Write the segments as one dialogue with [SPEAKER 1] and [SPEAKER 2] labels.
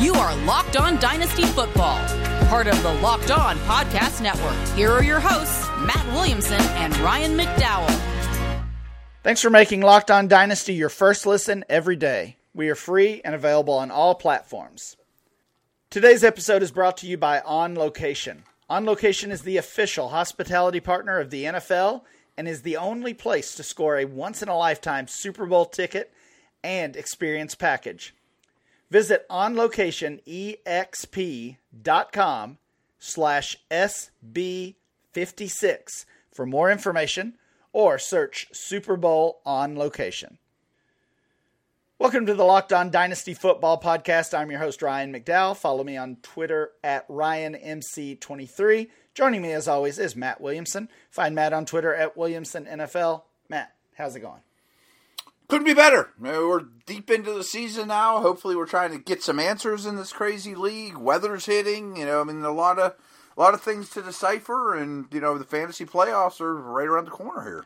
[SPEAKER 1] You are Locked On Dynasty Football, part of the Locked On Podcast Network. Here are your hosts, Matt Williamson and Ryan McDowell.
[SPEAKER 2] Thanks for making Locked On Dynasty your first listen every day. We are free and available on all platforms. Today's episode is brought to you by On Location. On Location is the official hospitality partner of the NFL and is the only place to score a once in a lifetime Super Bowl ticket and experience package. Visit onlocationexp.com slash SB56 for more information or search Super Bowl on location. Welcome to the Locked On Dynasty Football Podcast. I'm your host, Ryan McDowell. Follow me on Twitter at RyanMC23. Joining me, as always, is Matt Williamson. Find Matt on Twitter at WilliamsonNFL. Matt, how's it going?
[SPEAKER 3] Couldn't be better. We're deep into the season now. Hopefully, we're trying to get some answers in this crazy league. Weather's hitting. You know, I mean, a lot of a lot of things to decipher, and you know, the fantasy playoffs are right around the corner here.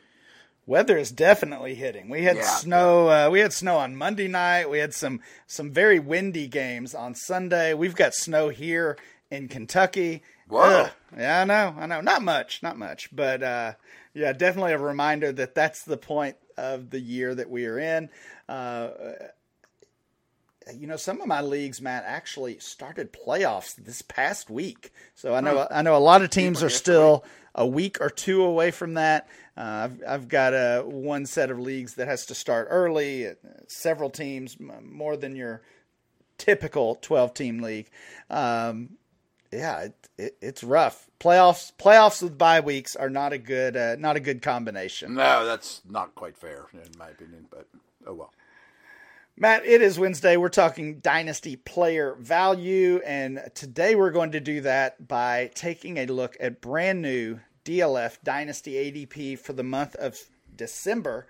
[SPEAKER 2] Weather is definitely hitting. We had yeah, snow. Uh, we had snow on Monday night. We had some some very windy games on Sunday. We've got snow here in Kentucky.
[SPEAKER 3] Whoa! Ugh.
[SPEAKER 2] Yeah, I know. I know. Not much. Not much. But uh, yeah, definitely a reminder that that's the point of the year that we are in. Uh, you know, some of my leagues, Matt, actually started playoffs this past week. So I know I know a lot of teams are still a week or two away from that. Uh, I've, I've got a one set of leagues that has to start early. Uh, several teams, more than your typical twelve team league. Um, yeah, it, it, it's rough. Playoffs playoffs with bye weeks are not a good uh, not a good combination.
[SPEAKER 3] No, that's not quite fair in my opinion. But oh well.
[SPEAKER 2] Matt, it is Wednesday. We're talking dynasty player value, and today we're going to do that by taking a look at brand new DLF Dynasty ADP for the month of December.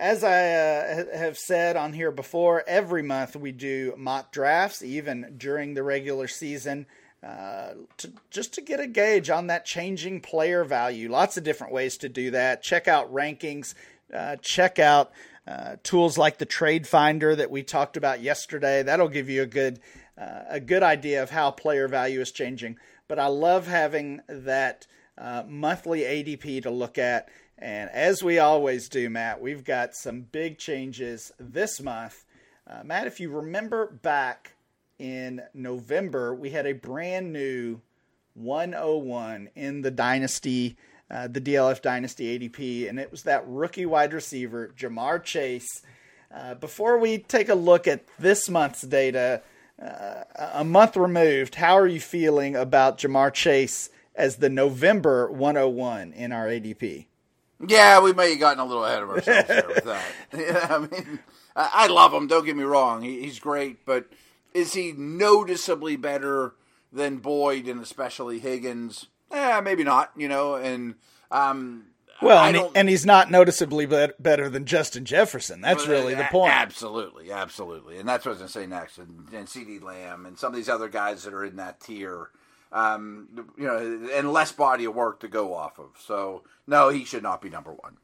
[SPEAKER 2] As I uh, have said on here before, every month we do mock drafts, even during the regular season, uh, to, just to get a gauge on that changing player value. Lots of different ways to do that. Check out rankings, uh, check out uh, tools like the Trade Finder that we talked about yesterday. That'll give you a good uh, a good idea of how player value is changing. But I love having that uh, monthly ADP to look at. And as we always do, Matt, we've got some big changes this month. Matt, if you remember back in November, we had a brand new 101 in the Dynasty uh, the DLF Dynasty ADP, and it was that rookie wide receiver, Ja'Marr Chase. Uh, before we take a look at this month's data, uh, a month removed, how are you feeling about Ja'Marr Chase as the November 101 in our ADP?
[SPEAKER 3] Yeah, we may have gotten a little ahead of ourselves there with that. Yeah, I mean, I love him. Don't get me wrong; he's great, but is he noticeably better than Boyd and especially Higgins? Yeah, maybe not. You know, and um,
[SPEAKER 2] well, and, he, and, he's not noticeably better than Justin Jefferson. That's really the point.
[SPEAKER 3] Absolutely, absolutely, and that's what I was going to say next. And, and CeeDee Lamb and some of these other guys that are in that tier, um, you know, and less body of work to go off of. So no, he should not be number one.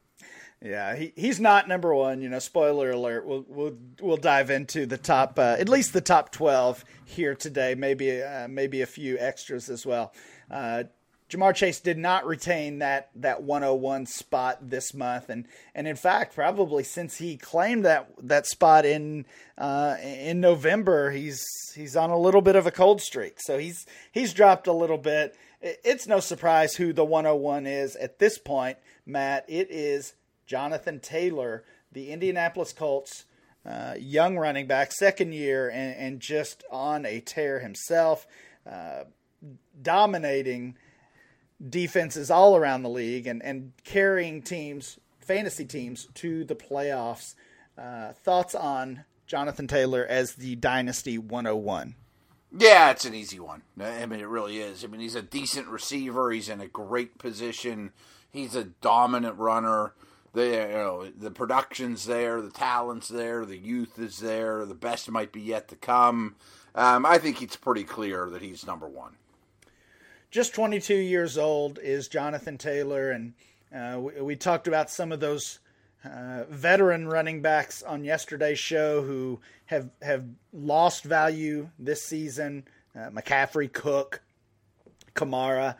[SPEAKER 2] Yeah, he, he's not number one. You know, spoiler alert. We'll we'll we'll dive into the top, uh, at least the top twelve here today. Maybe uh, maybe a few extras as well. Uh, Ja'Marr Chase did not retain that that 101 spot this month, and and in fact, probably since he claimed that that spot in uh, in November, he's he's on a little bit of a cold streak. So he's he's dropped a little bit. It's no surprise who the 101 is at this point, Matt. It is Jonathan Taylor, the Indianapolis Colts. Uh, young running back, second year, and, and just on a tear himself, uh, dominating defenses all around the league and, and carrying teams, fantasy teams, to the playoffs. Uh, thoughts on Jonathan Taylor as the Dynasty 101?
[SPEAKER 3] Yeah, it's an easy one. I mean, it really is. I mean, he's a decent receiver. He's in a great position. He's a dominant runner. The you know the production's there, the talent's there, the youth is there. The best might be yet to come. Um, I think it's pretty clear that he's number one
[SPEAKER 2] just 22 years old is Jonathan Taylor, and uh, we, we, talked about some of those uh, veteran running backs on yesterday's show who have have lost value this season. Uh, McCaffrey, Cook, Kamara,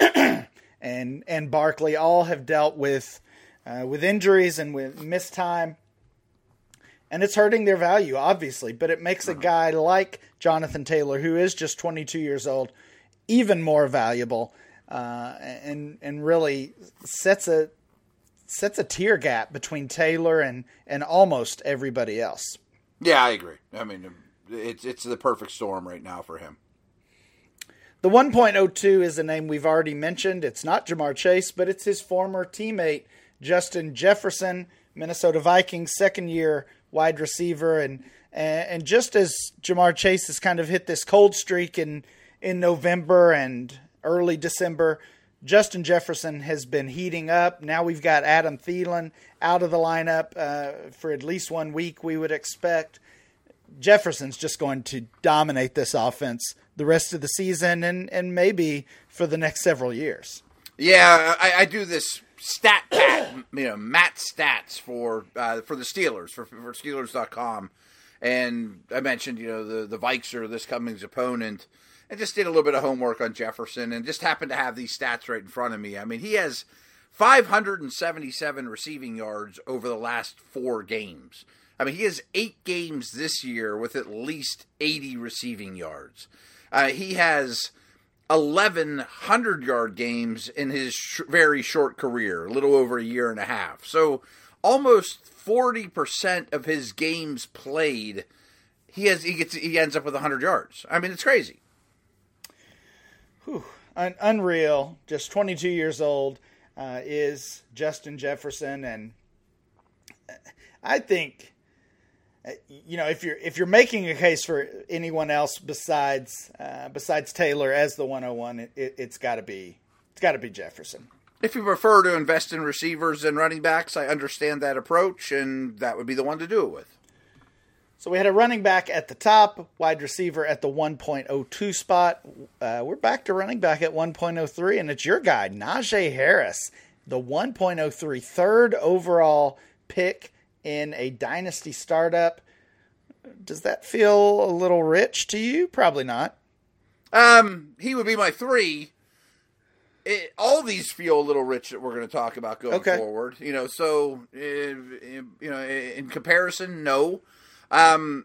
[SPEAKER 2] and and Barkley all have dealt with uh, with injuries and with missed time, and it's hurting their value, obviously. But it makes a guy like Jonathan Taylor, who is just 22 years old, even more valuable, uh, and and really sets a sets a tier gap between Taylor and and almost everybody else.
[SPEAKER 3] Yeah, I agree. I mean, it's it's the perfect storm right now for him.
[SPEAKER 2] The 1.02 is a name we've already mentioned. It's not Ja'Marr Chase, but it's his former teammate Justin Jefferson, Minnesota Vikings second year wide receiver and and just as Ja'Marr Chase has kind of hit this cold streak in in November and early December, Justin Jefferson has been heating up. Now we've got Adam Thielen out of the lineup uh, for at least one week, we would expect. Jefferson's just going to dominate this offense the rest of the season and, and maybe for the next several years.
[SPEAKER 3] Yeah, I, I do this stat pat, you know, Matt stats for uh, for the Steelers for for Steelers.com, and I mentioned you know the the Vikes are this coming's opponent, and just did a little bit of homework on Jefferson, and just happened to have these stats right in front of me. I mean, he has 577 receiving yards over the last four games. I mean, he has eight games this year with at least 80 receiving yards. Uh, he has 11 100 yard games in his sh- very short career, a little over a year and a half. So almost 40% of his games played, he has he gets he ends up with 100 yards. I mean, it's crazy.
[SPEAKER 2] Whew. Un- unreal. Just 22 years old uh, is Justin Jefferson, and I think you know if you're if you're making a case for anyone else besides uh, besides Taylor as the 101, it, it, it's got to be it's got to be Jefferson.
[SPEAKER 3] If you prefer to invest in receivers and running backs, I understand that approach, and that would be the one to do it with.
[SPEAKER 2] So we had a running back at the top, wide receiver at the 1.02 spot. Uh, we're back to running back at 1.03, and it's your guy, Najee Harris, the 1.03 third overall pick in a dynasty startup. Does that feel a little rich to you? Probably not.
[SPEAKER 3] Um, he would be my three. It, all these feel a little rich that we're going to talk about going
[SPEAKER 2] Okay.
[SPEAKER 3] forward. You know, so uh, you know, in comparison, no. Um,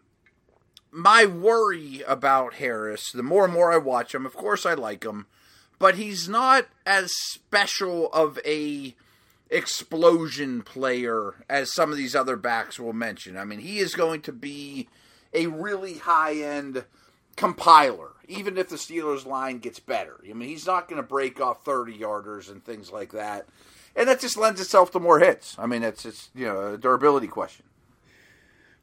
[SPEAKER 3] my worry about Harris, the more and more I watch him, of course I like him, but he's not as special of a explosion player as some of these other backs will mention. I mean, he is going to be a really high end compiler, even if the Steelers line gets better. I mean, he's not going to break off 30 yarders and things like that. And that just lends itself to more hits. I mean, it's it's you know a durability question.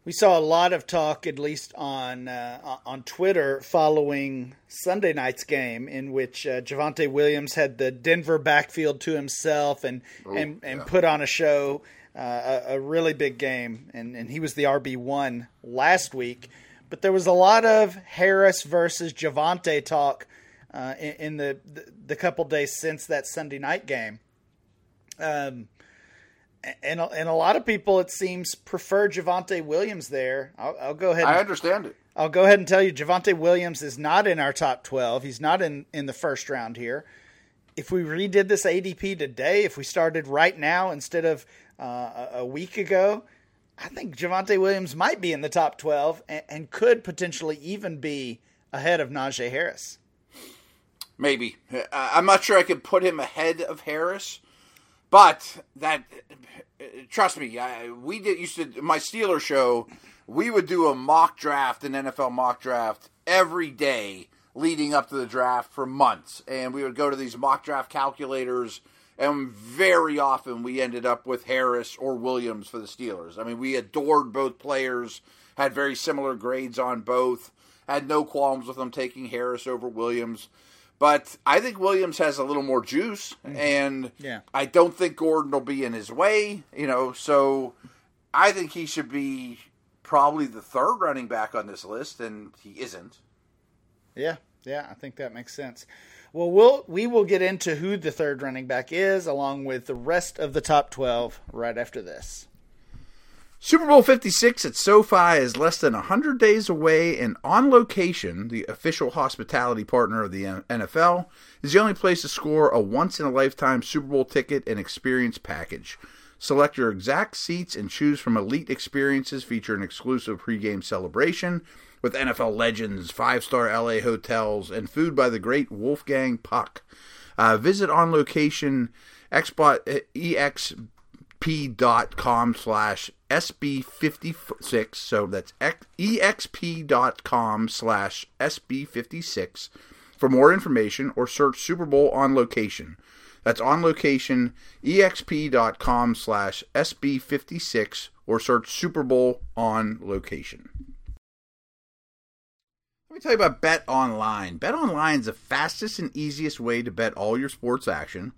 [SPEAKER 2] We saw a lot of talk, at least on uh, on Twitter, following Sunday night's game, in which uh, Javonte Williams had the Denver backfield to himself and and, and
[SPEAKER 3] yeah.
[SPEAKER 2] put on a show, uh, a, a really big game, and, and he was the RB one last week. But there was a lot of Harris versus Javonte talk uh, in, in the, the the couple days since that Sunday night game. Um, and and a lot of people, it seems, prefer Javonte Williams there. I'll, I'll go ahead.
[SPEAKER 3] I
[SPEAKER 2] And,
[SPEAKER 3] understand it.
[SPEAKER 2] I'll go ahead and tell you, Javonte Williams is not in our top twelve. He's not in in the first round here. If we redid this ADP today, if we started right now instead of uh, a, week ago, I think Javonte Williams might be in the top twelve and, and could potentially even be ahead of Najee Harris.
[SPEAKER 3] Maybe I'm not sure I could put him ahead of Harris, but that trust me, I, we did used to my Steeler show. We would do a mock draft, an NFL mock draft every day leading up to the draft for months, and we would go to these mock draft calculators. And very often we ended up with Harris or Williams for the Steelers. I mean, we adored both players, had very similar grades on both, had no qualms with them taking Harris over Williams. But I think Williams has a little more juice, mm-hmm. and
[SPEAKER 2] Yeah.
[SPEAKER 3] I don't think Gordon will be in his way. You know, so I think he should be probably the third running back on this list, and he isn't.
[SPEAKER 2] Yeah, yeah, I think that makes sense. Well, we'll we will get into who the third running back is, along with the rest of the top twelve, right after this.
[SPEAKER 3] Super Bowl 56 at SoFi is less than 100 days away, and On Location, the official hospitality partner of the NFL, is the only place to score a once in a lifetime Super Bowl ticket and experience package. Select your exact seats and choose from elite experiences featuring exclusive pregame celebration with NFL legends, five star LA hotels, and food by the great Wolfgang Puck. Uh, visit on location expot, exp.com slash SB56. So that's exp.com slash SB56 for more information or search Super Bowl on location. That's on location, exp.com slash SB56 or search Super Bowl on location. Let me tell you about Bet Online. Bet Online is the fastest and easiest way to bet all your sports action.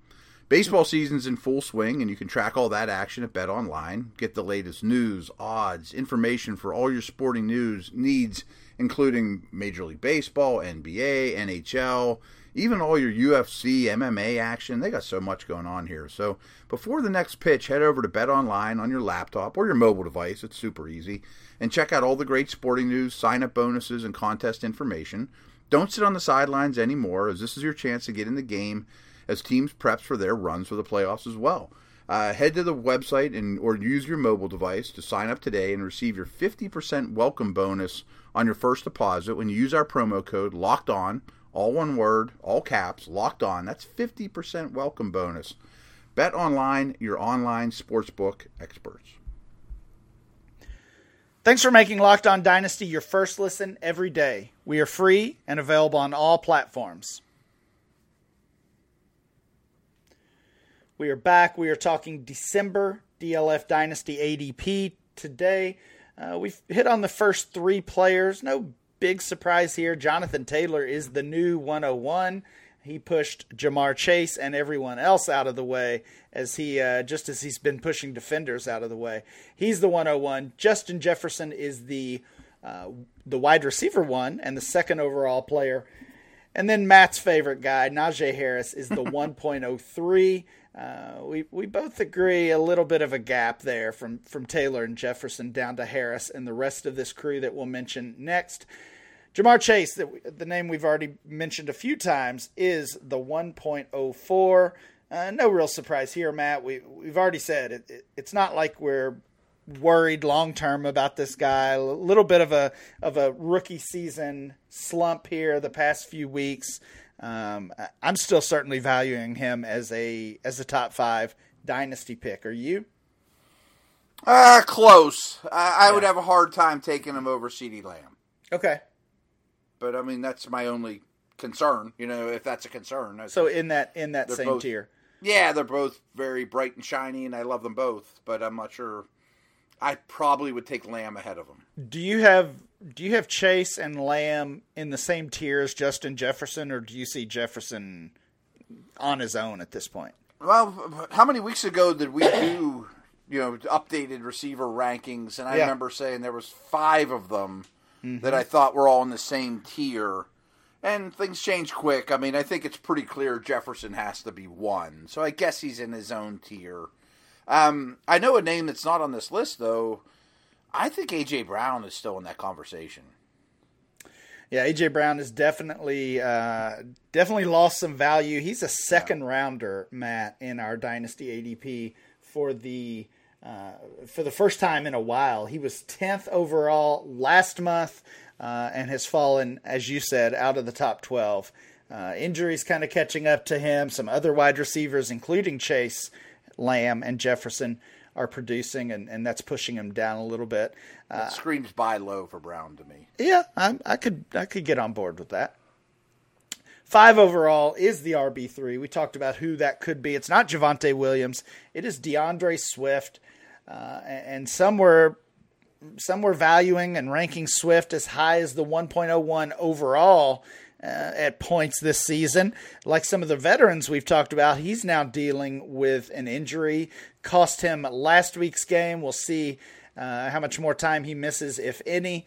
[SPEAKER 3] Baseball season's in full swing, and you can track all that action at Bet Online. Get the latest news, odds, information for all your sporting news needs, including Major League Baseball, NBA, NHL, even all your UFC, MMA action. They got so much going on here. So before the next pitch, head over to Bet Online on your laptop or your mobile device. It's super easy. And check out all the great sporting news, sign up bonuses, and contest information. Don't sit on the sidelines anymore, as this is your chance to get in the game as teams preps for their runs for the playoffs as well. Uh, head to the website and or use your mobile device to sign up today and receive your 50% welcome bonus on your first deposit when you use our promo code locked on all one word, all caps, locked on. That's 50% welcome bonus. Bet online, your online sportsbook experts.
[SPEAKER 2] Thanks for making Locked On Dynasty your first listen every day. We are free and available on all platforms. We are back. We are talking December DLF Dynasty ADP today. Uh, we've hit on the first three players. No big surprise here. Jonathan Taylor is the new 101. He pushed Ja'Marr Chase and everyone else out of the way as he uh, just as he's been pushing defenders out of the way. He's the 101. Justin Jefferson is the uh, the wide receiver one and the second overall player. And then Matt's favorite guy, Najee Harris, is the 1.03. Uh, we we both agree a little bit of a gap there from from Taylor and Jefferson down to Harris and the rest of this crew that we'll mention next. Ja'Marr Chase, the, the name we've already mentioned a few times, is the 1.04. Uh, no real surprise here, Matt. We we've already said it, it, it's not like we're worried long term about this guy. A little bit of a of a rookie season slump here the past few weeks. Um, I'm still certainly valuing him as a as a top five dynasty pick. Are you?
[SPEAKER 3] Uh, close. I, I yeah. would have a hard time taking him over CeeDee Lamb.
[SPEAKER 2] Okay.
[SPEAKER 3] But I mean, that's my only concern. You know, if that's a concern.
[SPEAKER 2] So in that in that same
[SPEAKER 3] both,
[SPEAKER 2] tier.
[SPEAKER 3] Yeah, they're both very bright and shiny, and I love them both. But I'm not sure. I probably would take Lamb ahead of them.
[SPEAKER 2] Do you have Do you have Chase and Lamb in the same tier as Justin Jefferson, or do you see Jefferson on his own at this point?
[SPEAKER 3] Well, how many weeks ago did we do you know updated receiver rankings? And I yeah. remember saying there was five of them mm-hmm. that I thought were all in the same tier. And things change quick. I mean, I think it's pretty clear Jefferson has to be one. So I guess he's in his own tier. Um, I know a name that's not on this list, though. I think AJ Brown is still in that conversation.
[SPEAKER 2] Yeah, AJ Brown has definitely uh, definitely lost some value. He's a second yeah. rounder, Matt, in our dynasty ADP for the uh, for the first time in a while. He was 10th overall last month uh, and has fallen, as you said, out of the top 12. Uh, injuries kind of catching up to him. Some other wide receivers, including Chase, Lamb, and Jefferson, are producing, and, and that's pushing him down a little bit.
[SPEAKER 3] Uh, screams buy low for Brown to me.
[SPEAKER 2] Yeah, I, I could I could get on board with that. Five overall is the RB three. We talked about who that could be. It's not Javonte Williams. It is D'Andre Swift. Uh, and some were some were valuing and ranking Swift as high as the 1.01 overall uh, at points this season. Like some of the veterans we've talked about, he's now dealing with an injury. Cost him last week's game. We'll see uh, how much more time he misses, if any.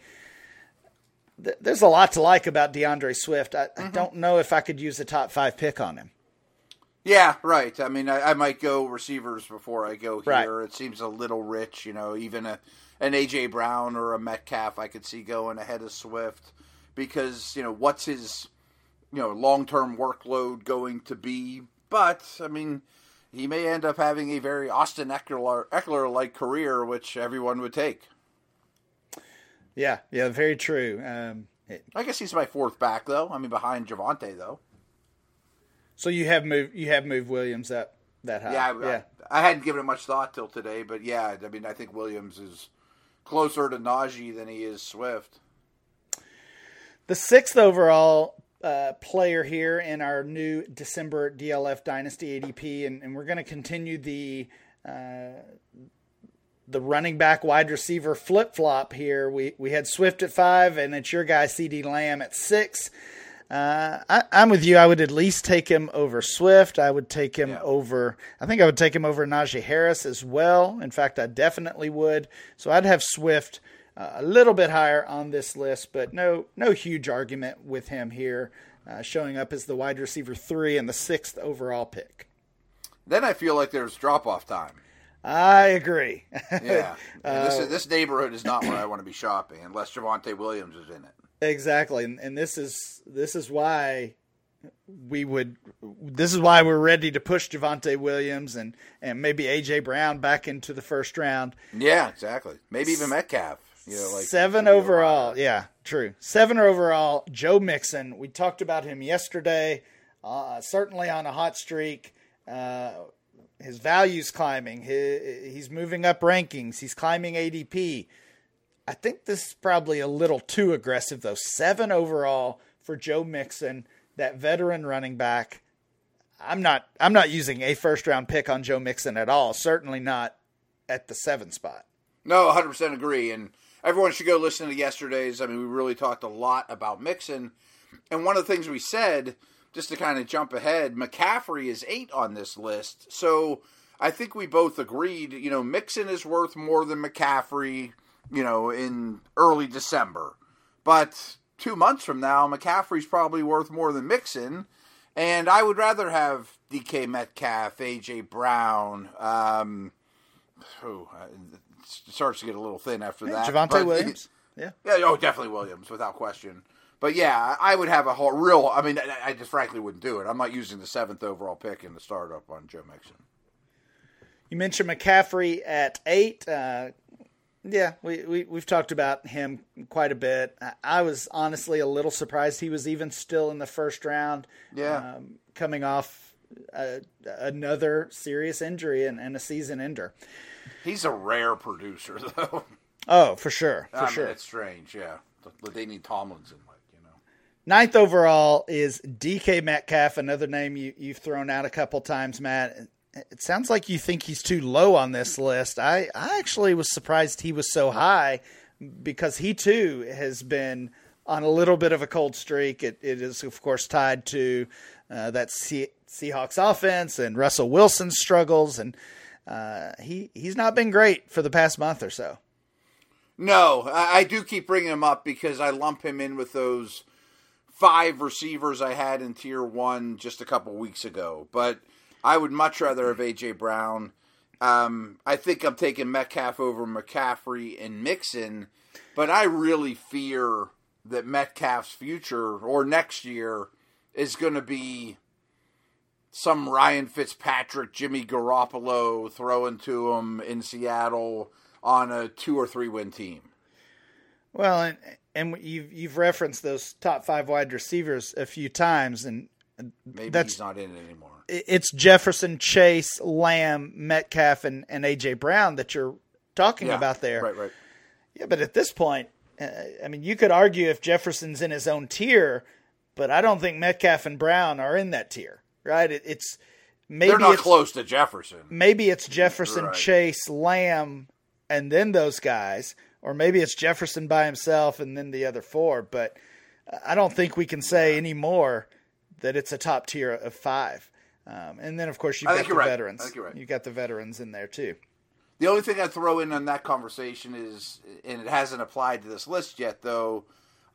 [SPEAKER 2] th- there's a lot to like about D'Andre Swift. I, mm-hmm. I, don't know if I could use a top five pick on him.
[SPEAKER 3] Yeah, right. I mean, I, I might go receivers before I go here. Right. It seems a little rich, you know. Even a an AJ Brown or a Metcalf, I could see going ahead of Swift because you know what's his you know long term workload going to be. But I mean, he may end up having a very Austin Ekeler like career, which everyone would take.
[SPEAKER 2] Yeah, yeah, very true. Um,
[SPEAKER 3] it, I guess he's my fourth back, though. I mean, behind Javonte, though.
[SPEAKER 2] So you have moved you have moved Williams that that high.
[SPEAKER 3] Yeah, I, yeah. I, I hadn't given it much thought till today, but yeah, I mean, I think Williams is closer to Najee than he is Swift.
[SPEAKER 2] The sixth overall uh, player here in our new December DLF Dynasty ADP, and, and we're going to continue the uh, the running back wide receiver flip flop here. We we had Swift at five, and it's your guy CeeDee Lamb at six. Uh, I, am with you. I would at least take him over Swift. I would take him yeah. over. I think I would take him over Najee Harris as well. In fact, I definitely would. So I'd have Swift uh, a little bit higher on this list, but no, no huge argument with him here, uh, showing up as the wide receiver three and the sixth overall pick.
[SPEAKER 3] Then I feel like there's drop off time.
[SPEAKER 2] I agree.
[SPEAKER 3] yeah, this, uh, this neighborhood is not where I want to be shopping unless Javonte Williams is in it.
[SPEAKER 2] Exactly, and, and this is this is why we would. This is why we're ready to push Javonte Williams and and maybe AJ Brown back into the first round.
[SPEAKER 3] Yeah, exactly. Maybe even Metcalf. You know, like
[SPEAKER 2] seven overall. Yeah, true. Seven overall. Joe Mixon. We talked about him yesterday. Uh, certainly on a hot streak. Uh, his value's climbing. He, he's moving up rankings. He's climbing ADP. I think this is probably a little too aggressive, though. Seven overall for Joe Mixon, that veteran running back. I'm not. I'm not using a first round pick on Joe Mixon at all. Certainly not at the seven spot.
[SPEAKER 3] No, 100 percent agree. And everyone should go listen to yesterday's. I mean, we really talked a lot about Mixon, and one of the things we said just to kind of jump ahead, McCaffrey is eight on this list. So I think we both agreed, you know, Mixon is worth more than McCaffrey, you know, in early December. But two months from now, McCaffrey's probably worth more than Mixon. And I would rather have DK Metcalf, AJ Brown. Um, oh, it starts to get a little thin after that.
[SPEAKER 2] Javonte Williams.
[SPEAKER 3] Yeah. Yeah. Oh, definitely Williams, without question. But yeah, I would have a whole real. I mean, I just frankly wouldn't do it. I'm not using the seventh overall pick in the startup on Joe Mixon.
[SPEAKER 2] You mentioned McCaffrey at eight. Uh, yeah, we, we we've talked about him quite a bit. I was honestly a little surprised he was even still in the first round.
[SPEAKER 3] Yeah,
[SPEAKER 2] um, coming off a, another serious injury and, and, a season ender.
[SPEAKER 3] He's a rare producer, though.
[SPEAKER 2] Oh, for sure, for
[SPEAKER 3] I
[SPEAKER 2] sure.
[SPEAKER 3] Mean, it's strange, yeah. LaDainian Tomlinson. Like you know.
[SPEAKER 2] Ninth overall is DK Metcalf, another name you, you've thrown out a couple times, Matt. It sounds like you think he's too low on this list. I, I actually was surprised he was so high because he too has been on a little bit of a cold streak. It, it is, of course, tied to uh, that C- Seahawks offense and Russell Wilson's struggles, and uh, he he's not been great for the past month or so.
[SPEAKER 3] No, I, I do keep bringing him up because I lump him in with those – five receivers I had in tier one just a couple weeks ago. But I would much rather have AJ Brown. Um, I think I'm taking Metcalf over McCaffrey and Mixon, but I really fear that Metcalf's future or next year is going to be some Ryan Fitzpatrick, Jimmy Garoppolo throwing to him in Seattle on a two or three win team.
[SPEAKER 2] Well, and and you've you've referenced those top five wide receivers a few times, and
[SPEAKER 3] maybe that's, he's not in it anymore.
[SPEAKER 2] It's Jefferson, Chase, Lamb, Metcalf, and, and AJ Brown that you're talking
[SPEAKER 3] yeah,
[SPEAKER 2] about there.
[SPEAKER 3] Right, right.
[SPEAKER 2] Yeah, but at this point, uh, I mean, you could argue if Jefferson's in his own tier, but I don't think Metcalf and Brown are in that tier. Right? It, it's maybe
[SPEAKER 3] they're not close to Jefferson.
[SPEAKER 2] Maybe it's Jefferson, right. Chase, Lamb, and then those guys or maybe it's Jefferson by himself and then the other four. But I don't think we can say anymore that it's a top tier of five. Um, and then, of course, you've got the
[SPEAKER 3] right.
[SPEAKER 2] veterans.
[SPEAKER 3] Right.
[SPEAKER 2] You've got the veterans in there too.
[SPEAKER 3] The only thing I throw in on that conversation is, and it hasn't applied to this list yet, though.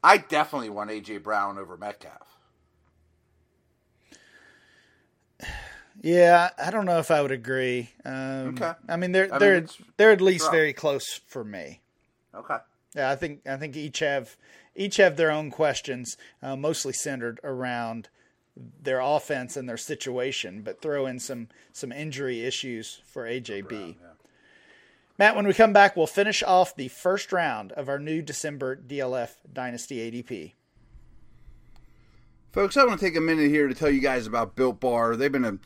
[SPEAKER 3] I definitely want AJ Brown over Metcalf.
[SPEAKER 2] Yeah, I don't know if I would agree. Um,
[SPEAKER 3] Okay.
[SPEAKER 2] I mean, they're
[SPEAKER 3] I
[SPEAKER 2] they're
[SPEAKER 3] mean,
[SPEAKER 2] they're at least very close for me.
[SPEAKER 3] Okay.
[SPEAKER 2] Yeah, I think I think each have each have their own questions, uh, mostly centered around their offense and their situation, but throw in some some injury issues for AJB. Matt, when we come back, we'll finish off the first round of our new December DLF Dynasty ADP.
[SPEAKER 3] Folks, I want to take a minute here to tell you guys about Built Bar. They've been a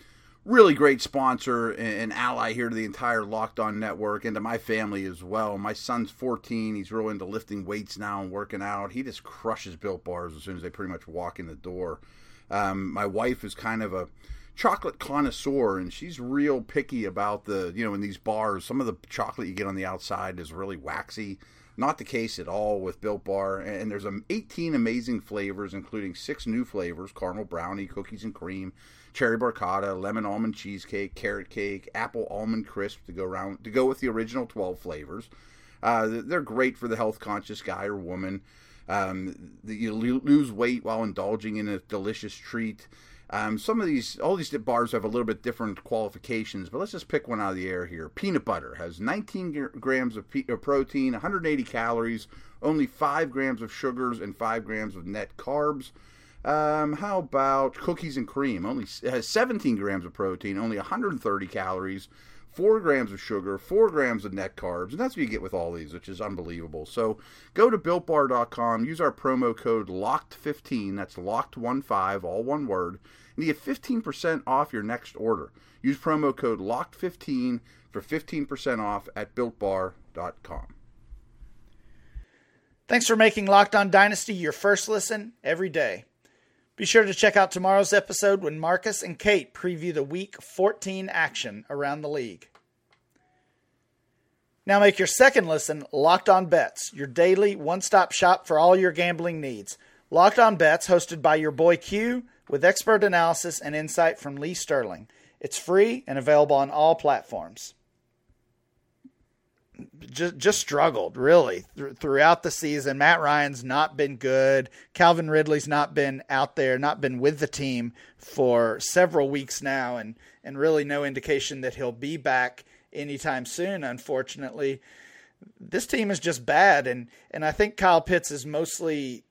[SPEAKER 3] really great sponsor and ally here to the entire Locked On Network and to my family as well. My son's 14. He's real into lifting weights now and working out. He just crushes Built Bars as soon as they pretty much walk in the door. Um, my wife is kind of a chocolate connoisseur and she's real picky about the you know in these bars some of the chocolate you get on the outside is really waxy not the case at all with built bar and there's um, 18 amazing flavors including six new flavors caramel brownie cookies and cream cherry barcata lemon almond cheesecake carrot cake apple almond crisp to go around to go with the original 12 flavors uh, they're great for the health conscious guy or woman um, you lose weight while indulging in a delicious treat um, some of these, all these bars have a little bit different qualifications, but let's just pick one out of the air here. Peanut butter has 19 grams of, of protein, 180 calories, only 5 grams of sugars, and 5 grams of net carbs. Um, how about cookies and cream? Only has 17 grams of protein, only 130 calories, 4 grams of sugar, 4 grams of net carbs, and that's what you get with all these, which is unbelievable. So go to builtbar.com, use our promo code LOCKED15, that's LOCKED15, all one word, and you get 15% off your next order. Use promo code LOCKED15 for 15% off at builtbar.com.
[SPEAKER 2] Thanks for making Locked On Dynasty your first listen every day. Be sure to check out tomorrow's episode when Marcus and Kate preview the Week 14 action around the league. Now make your second listen Locked On Bets, your daily one stop shop for all your gambling needs. Locked On Bets, hosted by your boy Q, with expert analysis and insight from Lee Sterling. It's free and available on all platforms just just struggled really th- throughout the season. Matt Ryan's not been good. Calvin Ridley's not been out there, not been with the team for several weeks now, and and really no indication that he'll be back anytime soon. Unfortunately, this team is just bad, and and I think Kyle Pitts is mostly.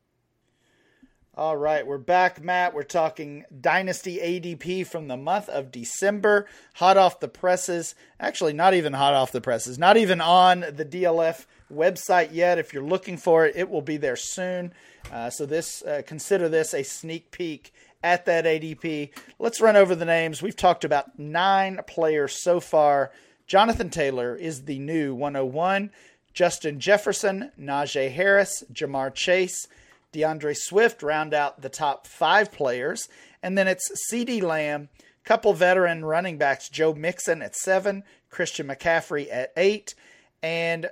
[SPEAKER 2] All right, we're back, Matt. We're talking Dynasty ADP from the month of December, hot off the presses. Actually, not even hot off the presses, not even on the DLF website yet. If you're looking for it, it will be there soon. Uh, so this, uh, consider this a sneak peek at that ADP. Let's run over the names. We've talked about nine players so far. Jonathan Taylor is the new 101. Justin Jefferson, Najee Harris, Ja'Marr Chase. D'Andre Swift round out the top five players. And then it's CeeDee Lamb, couple veteran running backs, Joe Mixon at seven, Christian McCaffrey at eight, and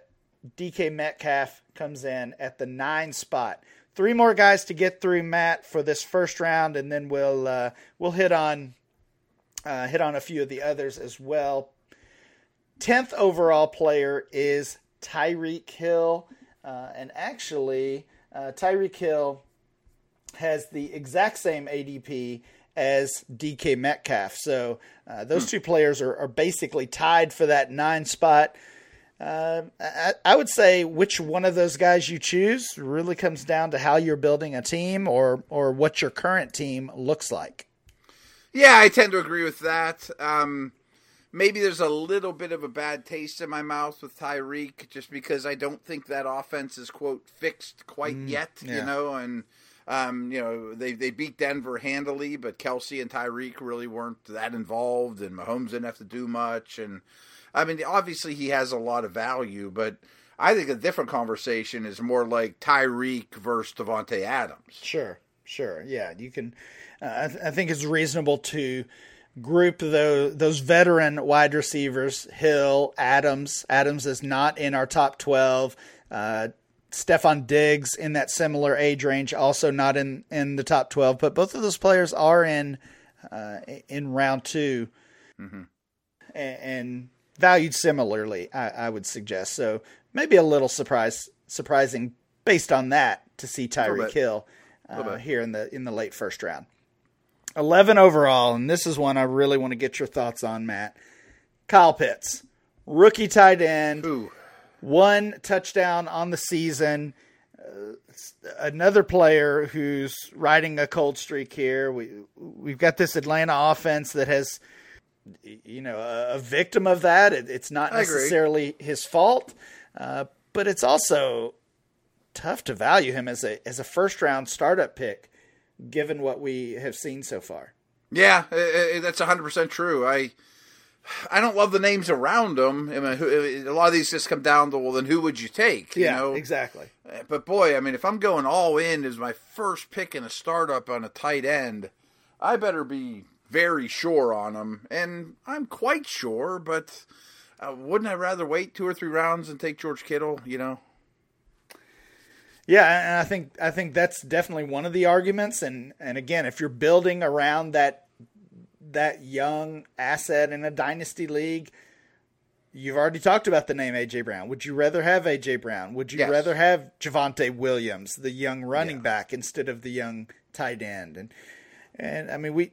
[SPEAKER 2] DK Metcalf comes in at the nine spot. Three more guys to get through, Matt, for this first round, and then we'll uh, we'll hit on uh, hit on a few of the others as well. Tenth overall player is Tyreek Hill, uh, and actually uh, Tyreek Hill has the exact same ADP as DK Metcalf. So uh, those two players are, are basically tied for that nine spot. Uh, I, I would say which one of those guys you choose really comes down to how you're building a team or or what your current team looks like.
[SPEAKER 3] Yeah, I tend to agree with that. Um, maybe there's a little bit of a bad taste in my mouth with Tyreek just because I don't think that offense is quote fixed quite yet,
[SPEAKER 2] yeah.
[SPEAKER 3] you know, and um, you know, they they beat Denver handily, but Kelce and Tyreek really weren't that involved and Mahomes didn't have to do much and I mean, obviously he has a lot of value, but I think a different conversation is more like Tyreek versus Davante Adams.
[SPEAKER 2] Sure, sure, yeah. You can. Uh, I, th- I think it's reasonable to group those those veteran wide receivers: Hill, Adams. Adams is not in our top twelve. Uh, Stefon Diggs in that similar age range, also not in in the top twelve. But both of those players are in uh, in round 2 and, and valued similarly. I, I would suggest so. Maybe a little surprise surprising based on that. to see Tyreek Hill uh, here in the in the late first round. Eleven overall, and this is one I really want to get your thoughts on, Matt. Kyle Pitts, rookie tight end,
[SPEAKER 3] Ooh.
[SPEAKER 2] one touchdown on the season. Uh, another player who's riding a cold streak here. We we've got this Atlanta offense that has, you know, a, a victim of that. It, it's not
[SPEAKER 3] I agree.
[SPEAKER 2] necessarily his fault, uh, but it's also tough to value him as a as a first round startup pick, given what we have seen so far.
[SPEAKER 3] Yeah, uh, uh, that's 100% true. I I don't love the names around them. I mean, who, a lot of these just come down to well, then who would you take? You
[SPEAKER 2] Yeah,
[SPEAKER 3] know?
[SPEAKER 2] exactly.
[SPEAKER 3] But boy, I mean, if I'm going all in as my first pick in a startup on a tight end, I better be very sure on them. And I'm quite sure, but uh, wouldn't I rather wait two or three rounds and take George Kittle? You know,
[SPEAKER 2] Yeah, and I think I think that's definitely one of the arguments. And and again, if you're building around that that young asset in a dynasty league, you've already talked about the name AJ Brown. Would you rather have AJ Brown? Would you
[SPEAKER 3] Yes.
[SPEAKER 2] rather have Javonte Williams, the young running
[SPEAKER 3] Yeah.
[SPEAKER 2] back, instead of the young tight end? And and I mean we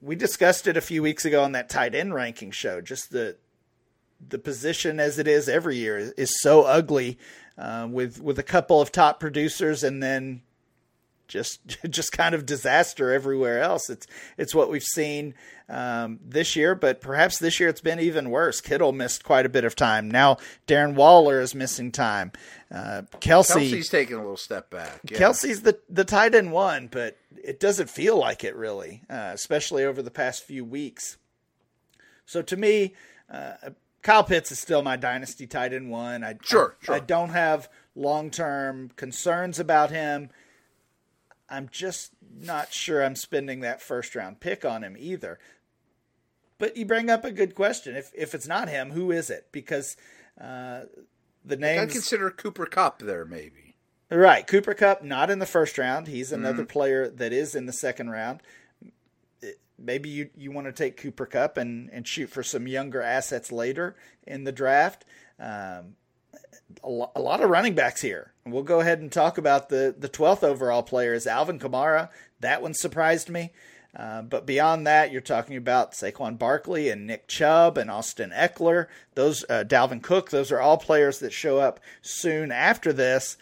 [SPEAKER 2] we discussed it a few weeks ago on that tight end ranking show. Just the the position as it is every year is, is so ugly uh, with with a couple of top producers and then just just kind of disaster everywhere else. It's it's what we've seen um, this year, but perhaps this year it's been even worse. Kittle missed quite a bit of time. Now Darren Waller is missing time. Uh, Kelce
[SPEAKER 3] Kelce's taking a little step back. Yeah.
[SPEAKER 2] Kelce's the the tight end one, but it doesn't feel like it really, uh, especially over the past few weeks. So to me, uh, Kyle Pitts is still my dynasty tight end one. I
[SPEAKER 3] Sure,
[SPEAKER 2] I,
[SPEAKER 3] sure.
[SPEAKER 2] I don't have long term concerns about him. I'm just not sure I'm spending that first round pick on him either. But you bring up a good question. If if it's not him, who is it? Because uh, the
[SPEAKER 3] name
[SPEAKER 2] I
[SPEAKER 3] consider Cooper Kupp there, maybe.
[SPEAKER 2] Right, Cooper Kupp not in the first round. He's another
[SPEAKER 3] Mm-hmm.
[SPEAKER 2] player that is in the second round. Maybe you, you want to take Cooper Kupp and, and shoot for some younger assets later in the draft. Um, a, lo- a lot of running backs here. We'll go ahead and talk about the the twelfth overall player is Alvin Kamara. That one surprised me. Uh, but beyond that, you're talking about Saquon Barkley and Nick Chubb and Austin Ekeler. Those uh, Dalvin Cook. Those are all players that show up soon after this.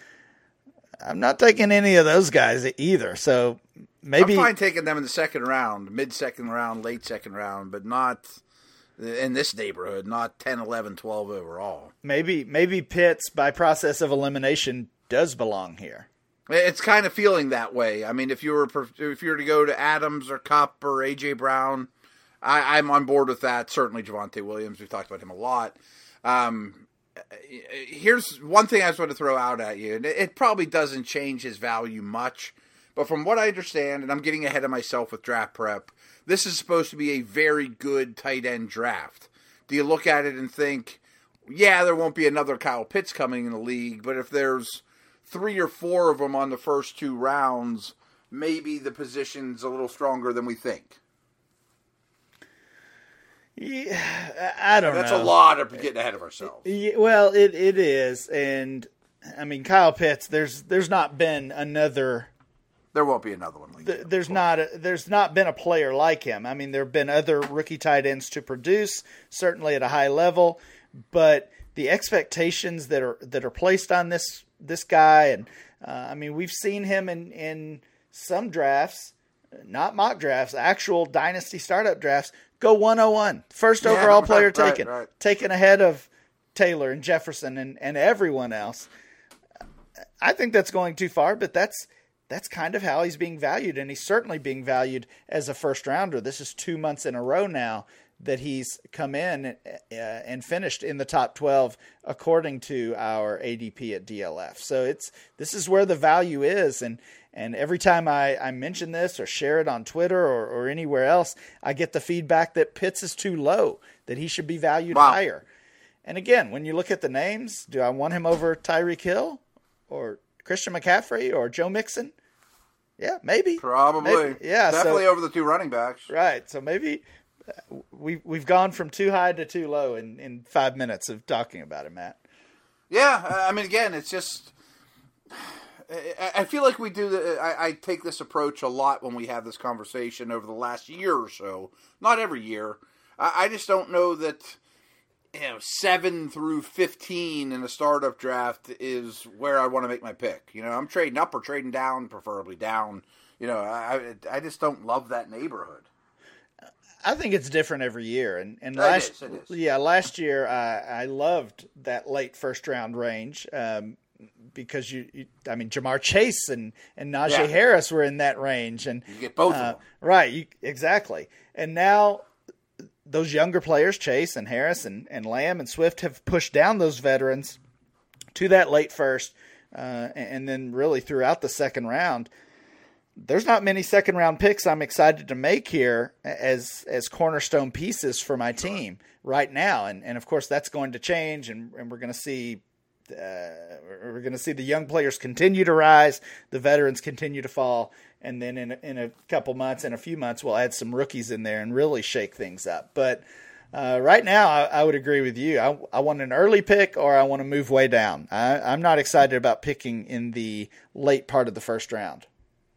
[SPEAKER 2] I'm not taking any of those guys either. So maybe
[SPEAKER 3] I'm fine taking them in the second round, mid second round, late second round, but not in this neighborhood, not 10, 11, 12 overall.
[SPEAKER 2] maybe maybe Pitts by process of elimination does belong here.
[SPEAKER 3] It's kind of feeling that way. I mean, if you were if you were to go to Adams or Kupp or AJ Brown, I, I'm on board with that. Certainly, Javonte Williams. We've talked about him a lot. Um, Uh, here's one thing I just want to throw out at you, and it, it probably doesn't change his value much, but from what I understand, and I'm getting ahead of myself with draft prep, this is supposed to be a very good tight end draft. Do you look at it and think, yeah, there won't be another Kyle Pitts coming in the league, but if there's three or four of them on the first two rounds, maybe the position's a little stronger than we think.
[SPEAKER 2] Yeah, I don't
[SPEAKER 3] That's
[SPEAKER 2] know.
[SPEAKER 3] a lot of getting ahead of ourselves.
[SPEAKER 2] Yeah, well, it it is, and I mean Kyle Pitts. There's there's not been another.
[SPEAKER 3] There won't be another one like
[SPEAKER 2] th-
[SPEAKER 3] that.
[SPEAKER 2] There's not a, there's not been a player like him. I mean, there have been other rookie tight ends to produce, certainly at a high level, but the expectations that are that are placed on this this guy, and uh, I mean, we've seen him in in some drafts, not mock drafts, actual dynasty startup drafts, go 101, first
[SPEAKER 3] Yeah,
[SPEAKER 2] overall
[SPEAKER 3] right,
[SPEAKER 2] player
[SPEAKER 3] right,
[SPEAKER 2] taken,
[SPEAKER 3] right.
[SPEAKER 2] taken ahead of Taylor and Jefferson and, and everyone else. I think that's going too far, but that's that's kind of how he's being valued, and he's certainly being valued as a first rounder. This is two months in a row now that he's come in uh, and finished in the top 12 according to our ADP at DLF. So it's this is where the value is and and every time I, I mention this or share it on Twitter or, or anywhere else, I get the feedback that Pitts is too low, that he should be valued
[SPEAKER 3] Wow.
[SPEAKER 2] higher. And again, when you look at the names, do I want him over Tyreek Hill or Christian McCaffrey or Joe Mixon? Yeah, maybe.
[SPEAKER 3] Probably.
[SPEAKER 2] Maybe. Yeah, so-
[SPEAKER 3] Definitely over the two running backs.
[SPEAKER 2] Right. So maybe uh, we we've gone from too high to too low in, in five minutes of talking about it, Matt.
[SPEAKER 3] Yeah, I mean, again, it's just I feel like we do. The, I, I, take this approach a lot when we have this conversation over the last year or so. Not every year. I, I just don't know that you know seven through fifteen in a startup draft is where I want to make my pick. You know, I'm trading up or trading down, preferably down. You know, I I just don't love that neighborhood.
[SPEAKER 2] I think it's different every year, and and last
[SPEAKER 3] it is, it is.
[SPEAKER 2] yeah last year I I loved that late first round range. Um, because you, you, I mean, Ja'Marr Chase and and Najee yeah. Harris were in that range, and
[SPEAKER 3] you get both uh,
[SPEAKER 2] right, you, exactly. And now those younger players, Chase and Harris and, and Lamb and Swift, have pushed down those veterans to that late first, uh, and then really throughout the second round. There's not many second round picks I'm excited to make here as as cornerstone pieces for my team right now, and and of course that's going to change, and, and we're going to see uh, we're going to see the young players continue to rise, the veterans continue to fall, and then in a, in a couple months, in a few months, we'll add some rookies in there and really shake things up. But uh, right now, I, I, would agree with you. I, I, want an early pick, or I want to move way down. I, am not excited about picking in the late part of the first round.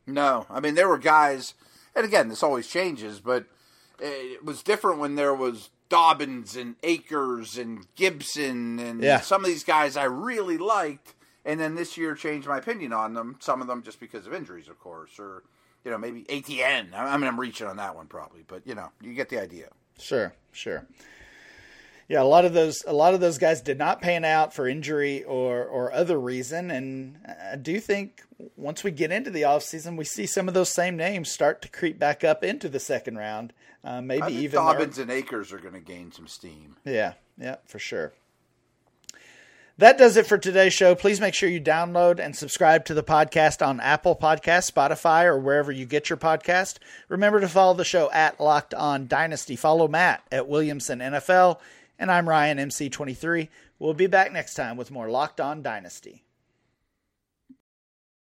[SPEAKER 3] No, I mean there were guys, and again, this always changes, but it was different when there was Dobbins and Akers and Gibson and yeah. some of these guys I really liked, and then this year changed my opinion on them. Some of them just because of injuries, of course, or you know maybe ATN. I mean, I'm reaching on that one probably, but you know, you get the idea.
[SPEAKER 2] Sure, sure. Yeah, a lot of those a lot of those guys did not pan out for injury or or other reason, and I do think once we get into the off season, we see some of those same names start to creep back up into the second round. Uh, maybe even
[SPEAKER 3] Dobbins and Akers are going to gain some steam.
[SPEAKER 2] Yeah, yeah, for sure. That does it for today's show. Please make sure you download and subscribe to the podcast on Apple Podcast, Spotify, or wherever you get your podcast. Remember to follow the show at Locked On Dynasty. Follow Matt at Williamson NFL, and I'm Ryan MC23. We'll be back next time with more Locked On Dynasty.